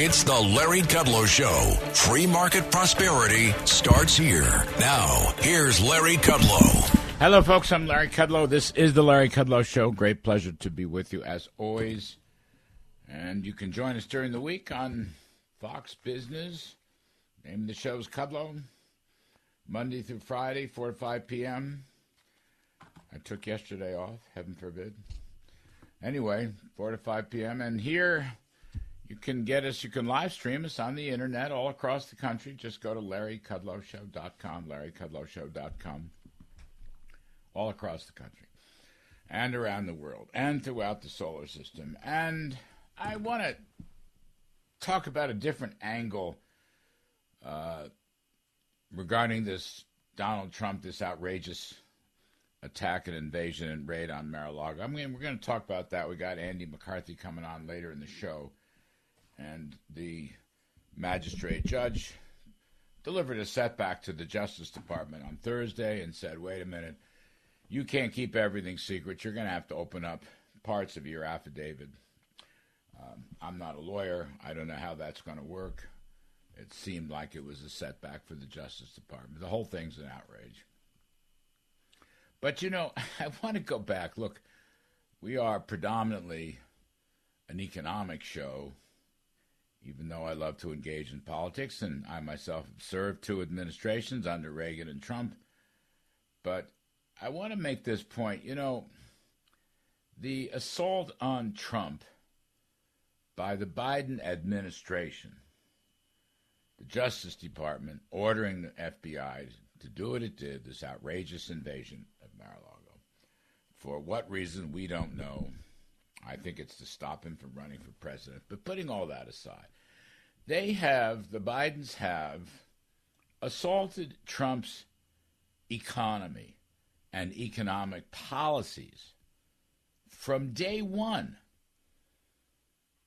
It's the Larry Kudlow Show. Free market prosperity starts here. Now, here's Larry Kudlow. Hello, folks. I'm Larry Kudlow. This is the Larry Kudlow Show. Great pleasure to be with you as always. And you can join us during the week on Fox Business. Name the show's Kudlow. Monday through Friday, 4 to 5 p.m. I took yesterday off, heaven forbid. Anyway, 4 to 5 p.m. And here you can get us, you can live stream us on the internet all across the country. Just go to larrykudlowshow.com, larrykudlowshow.com, all across the country and around the world and throughout the solar system. And I want to talk about a different angle uh, regarding this Donald Trump, this outrageous attack and invasion and raid on Mar-a-Lago. I mean, we're going to talk about that. We got Andy McCarthy coming on later in the show and the magistrate judge delivered a setback to the Justice Department on Thursday and said, wait a minute, you can't keep everything secret. You're going to have to open up parts of your affidavit. Um, I'm not a lawyer. I don't know how that's going to work. It seemed like it was a setback for the Justice Department. The whole thing's an outrage. But, you know, I want to go back. Look, we are predominantly an economic show even though I love to engage in politics, and I myself have served two administrations under Reagan and Trump. But I want to make this point. You know, the assault on Trump by the Biden administration, the Justice Department ordering the FBI to do what it did, this outrageous invasion of Mar a Lago. For what reason, we don't know. I think it's to stop him from running for president. But putting all that aside, they have, the Bidens have, assaulted Trump's economy and economic policies from day one.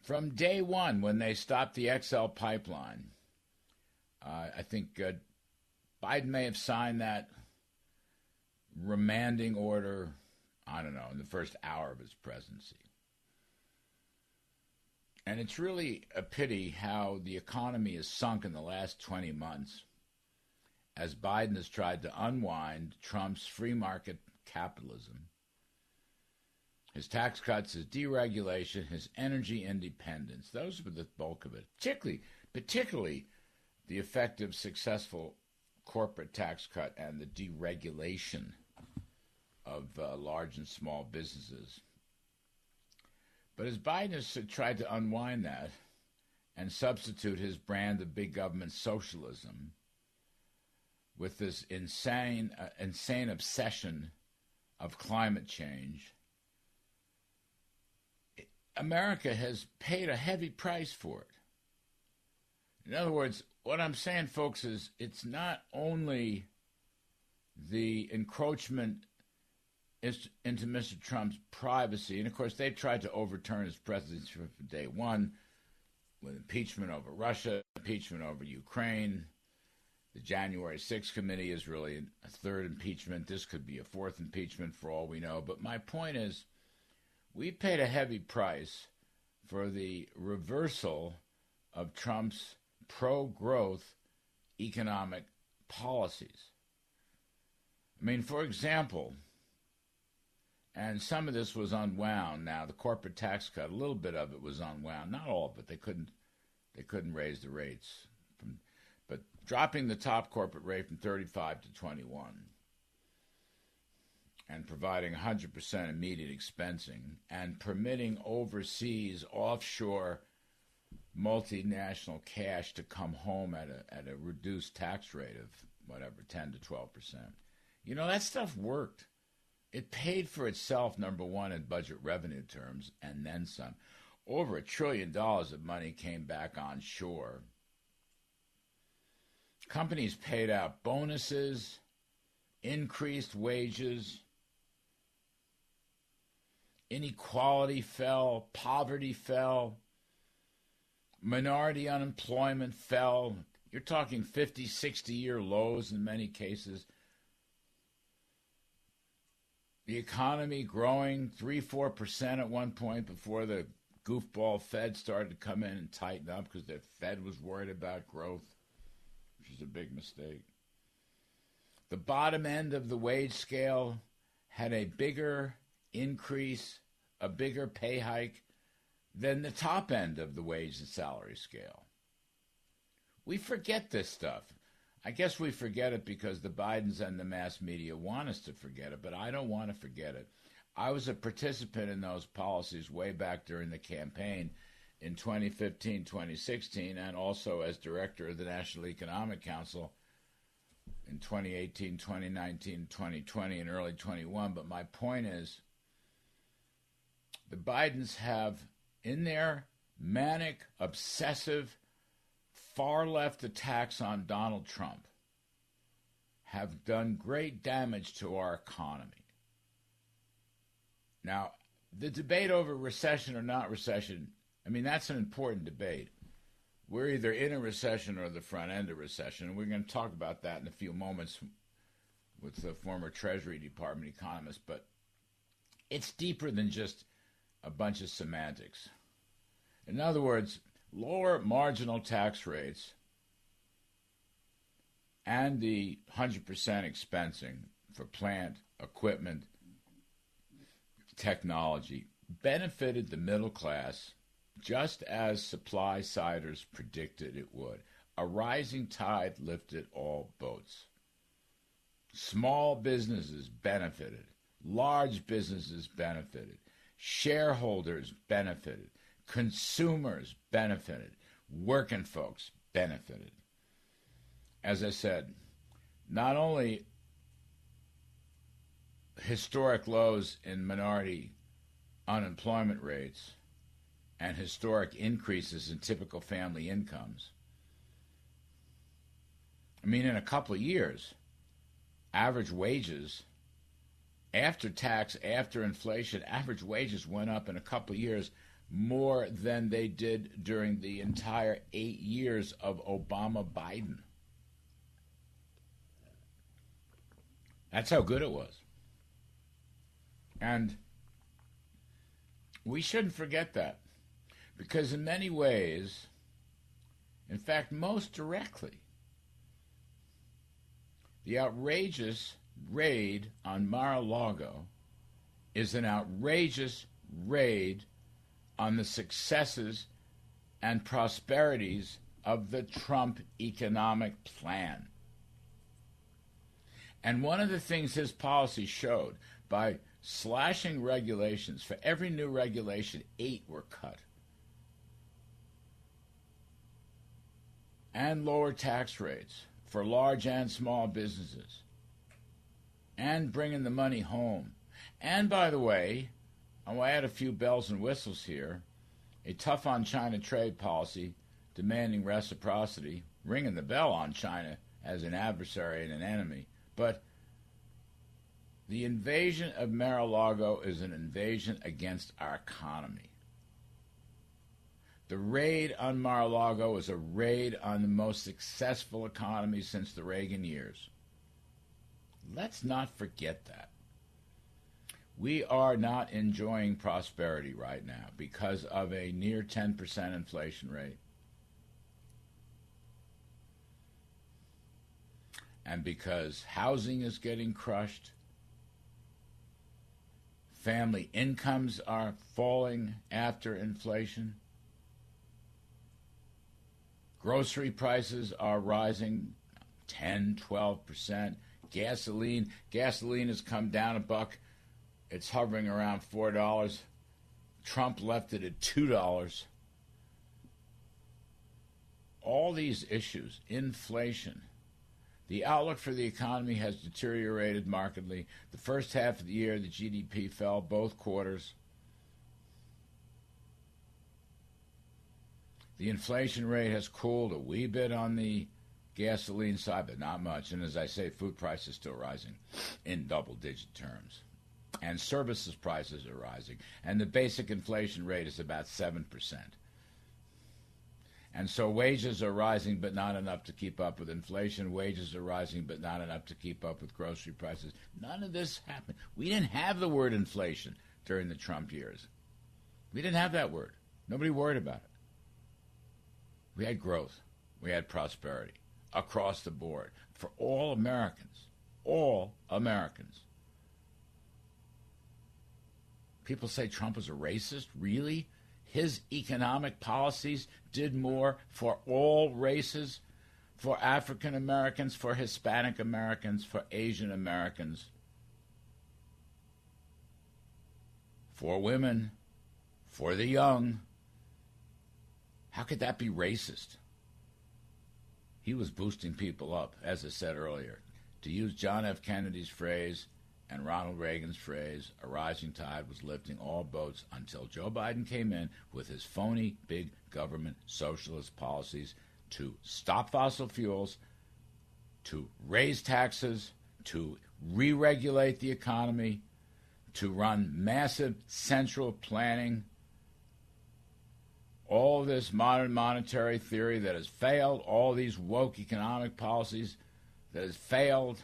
From day one, when they stopped the XL pipeline, uh, I think uh, Biden may have signed that remanding order, I don't know, in the first hour of his presidency. And it's really a pity how the economy has sunk in the last 20 months as Biden has tried to unwind Trump's free market capitalism, his tax cuts, his deregulation, his energy independence. Those were the bulk of it. Particularly, particularly the effective, successful corporate tax cut and the deregulation of uh, large and small businesses. But as Biden has tried to unwind that and substitute his brand of big government socialism with this insane, uh, insane obsession of climate change, America has paid a heavy price for it. In other words, what I'm saying, folks, is it's not only the encroachment into Mr. Trump's privacy. And of course, they tried to overturn his presidency from day one with impeachment over Russia, impeachment over Ukraine. The January 6th committee is really a third impeachment. This could be a fourth impeachment for all we know. But my point is, we paid a heavy price for the reversal of Trump's pro growth economic policies. I mean, for example, and some of this was unwound. Now the corporate tax cut, a little bit of it was unwound, not all it. They couldn't they couldn't raise the rates, from, but dropping the top corporate rate from 35 to 21 and providing 100% immediate expensing and permitting overseas offshore multinational cash to come home at a at a reduced tax rate of whatever 10 to 12%. You know that stuff worked. It paid for itself, number one, in budget revenue terms, and then some. over a trillion dollars of money came back on shore. Companies paid out bonuses, increased wages, inequality fell, poverty fell, minority unemployment fell. You're talking 50, 60 year lows in many cases. The economy growing 3 4% at one point before the goofball Fed started to come in and tighten up because the Fed was worried about growth, which is a big mistake. The bottom end of the wage scale had a bigger increase, a bigger pay hike than the top end of the wage and salary scale. We forget this stuff. I guess we forget it because the Bidens and the mass media want us to forget it, but I don't want to forget it. I was a participant in those policies way back during the campaign in 2015, 2016, and also as director of the National Economic Council in 2018, 2019, 2020, and early 21. But my point is the Bidens have in their manic, obsessive, far left attacks on Donald Trump have done great damage to our economy. Now, the debate over recession or not recession, I mean, that's an important debate. We're either in a recession or the front end of recession. And we're going to talk about that in a few moments with the former Treasury Department economist. But it's deeper than just a bunch of semantics. In other words, lower marginal tax rates and the 100% expensing for plant, equipment, technology benefited the middle class just as supply siders predicted it would. A rising tide lifted all boats. Small businesses benefited, large businesses benefited, shareholders benefited, consumers benefited, working folks benefited. As I said, not only historic lows in minority unemployment rates and historic increases in typical family incomes. I mean, in a couple of years, average wages, after tax, after inflation, average wages went up in a couple of years more than they did during the entire eight years of Obama Biden. That's how good it was. And we shouldn't forget that. Because in many ways, in fact, most directly, the outrageous raid on Mar a Lago is an outrageous raid on the successes and prosperities of the Trump economic plan. And one of the things his policy showed by slashing regulations, for every new regulation, eight were cut. And lower tax rates for large and small businesses. And bringing the money home. And by the way, I'll add a few bells and whistles here. A tough on China trade policy demanding reciprocity, ringing the bell on China as an adversary and an enemy. But the invasion of Mar-a-Lago is an invasion against our economy. The raid on Mar-a-Lago is a raid on the most successful economy since the Reagan years. Let's not forget that. We are not enjoying prosperity right now because of a near 10% inflation rate. And because housing is getting crushed, Family incomes are falling after inflation. Grocery prices are rising 10, 12%. Gasoline, gasoline has come down a buck. It's hovering around $4. Trump left it at $2. All these issues, inflation, the outlook for the economy has deteriorated markedly. The first half of the year, the GDP fell both quarters. The inflation rate has cooled a wee bit on the gasoline side, but not much. And as I say, food prices still rising in double digit terms. And services prices are rising. And the basic inflation rate is about 7%. And so wages are rising, but not enough to keep up with inflation. Wages are rising, but not enough to keep up with grocery prices. None of this happened. We didn't have the word inflation during the Trump years. We didn't have that word. Nobody worried about it. We had growth. We had prosperity across the board for all Americans. All Americans. People say Trump is a racist. Really? His economic policies did more for all races, for African Americans, for Hispanic Americans, for Asian Americans, for women, for the young. How could that be racist? He was boosting people up, as I said earlier. To use John F. Kennedy's phrase and Ronald Reagan's phrase, a rising tide was lifting all boats until Joe Biden came in with his phony big government socialist policies to stop fossil fuels, to raise taxes, to re regulate the economy, to run massive central planning all this modern monetary theory that has failed, all these woke economic policies that has failed.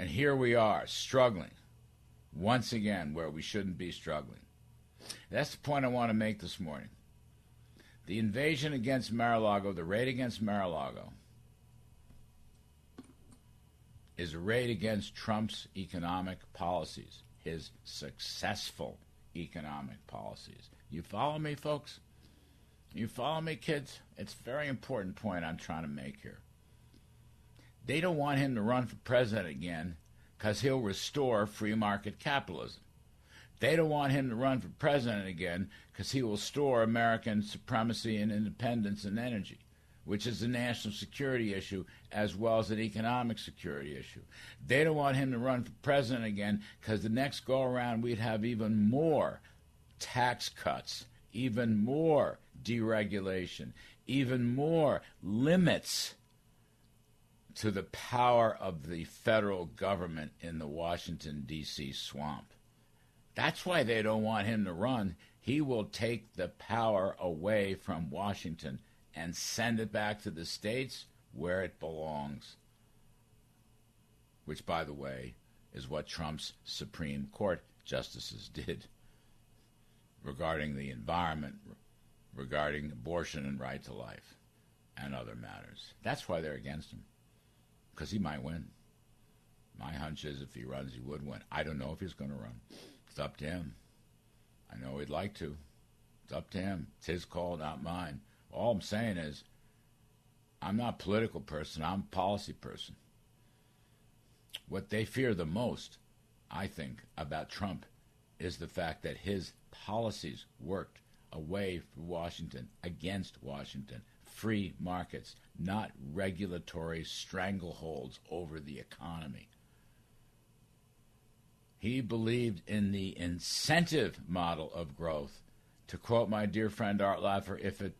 And here we are, struggling once again where we shouldn't be struggling. That's the point I want to make this morning. The invasion against Mar a Lago, the raid against Mar a Lago, is a raid against Trump's economic policies, his successful economic policies. You follow me, folks? You follow me, kids? It's a very important point I'm trying to make here. They don't want him to run for president again because he'll restore free market capitalism. They don't want him to run for president again because he will store American supremacy and independence and energy, which is a national security issue as well as an economic security issue. They don't want him to run for president again because the next go around we'd have even more tax cuts, even more deregulation, even more limits to the power of the federal government in the Washington, D.C. swamp. That's why they don't want him to run. He will take the power away from Washington and send it back to the states where it belongs. Which, by the way, is what Trump's Supreme Court justices did regarding the environment, regarding abortion and right to life, and other matters. That's why they're against him, because he might win. My hunch is if he runs, he would win. I don't know if he's going to run. It's up to him. I know he'd like to. It's up to him. It's his call, not mine. All I'm saying is, I'm not a political person. I'm a policy person. What they fear the most, I think, about Trump is the fact that his policies worked away from Washington, against Washington, free markets, not regulatory strangleholds over the economy. He believed in the incentive model of growth. To quote my dear friend Art Laffer, if it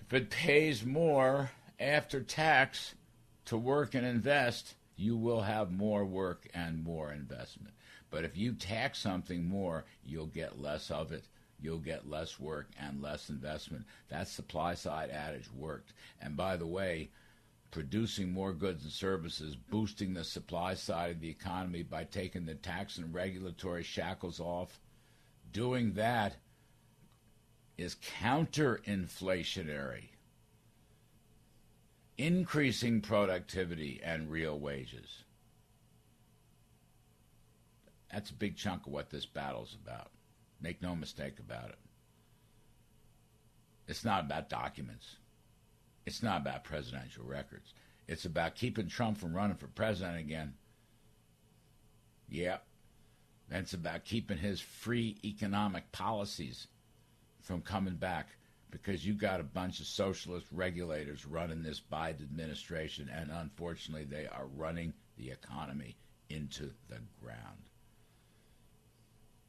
if it pays more after tax to work and invest, you will have more work and more investment. But if you tax something more, you'll get less of it. You'll get less work and less investment. That supply side adage worked. And by the way, producing more goods and services, boosting the supply side of the economy by taking the tax and regulatory shackles off, doing that is counter-inflationary, increasing productivity and real wages. That's a big chunk of what this battle's about. Make no mistake about it. It's not about documents. It's not about presidential records. It's about keeping Trump from running for president again. Yep. And it's about keeping his free economic policies from coming back because you got a bunch of socialist regulators running this Biden administration, and unfortunately, they are running the economy into the ground.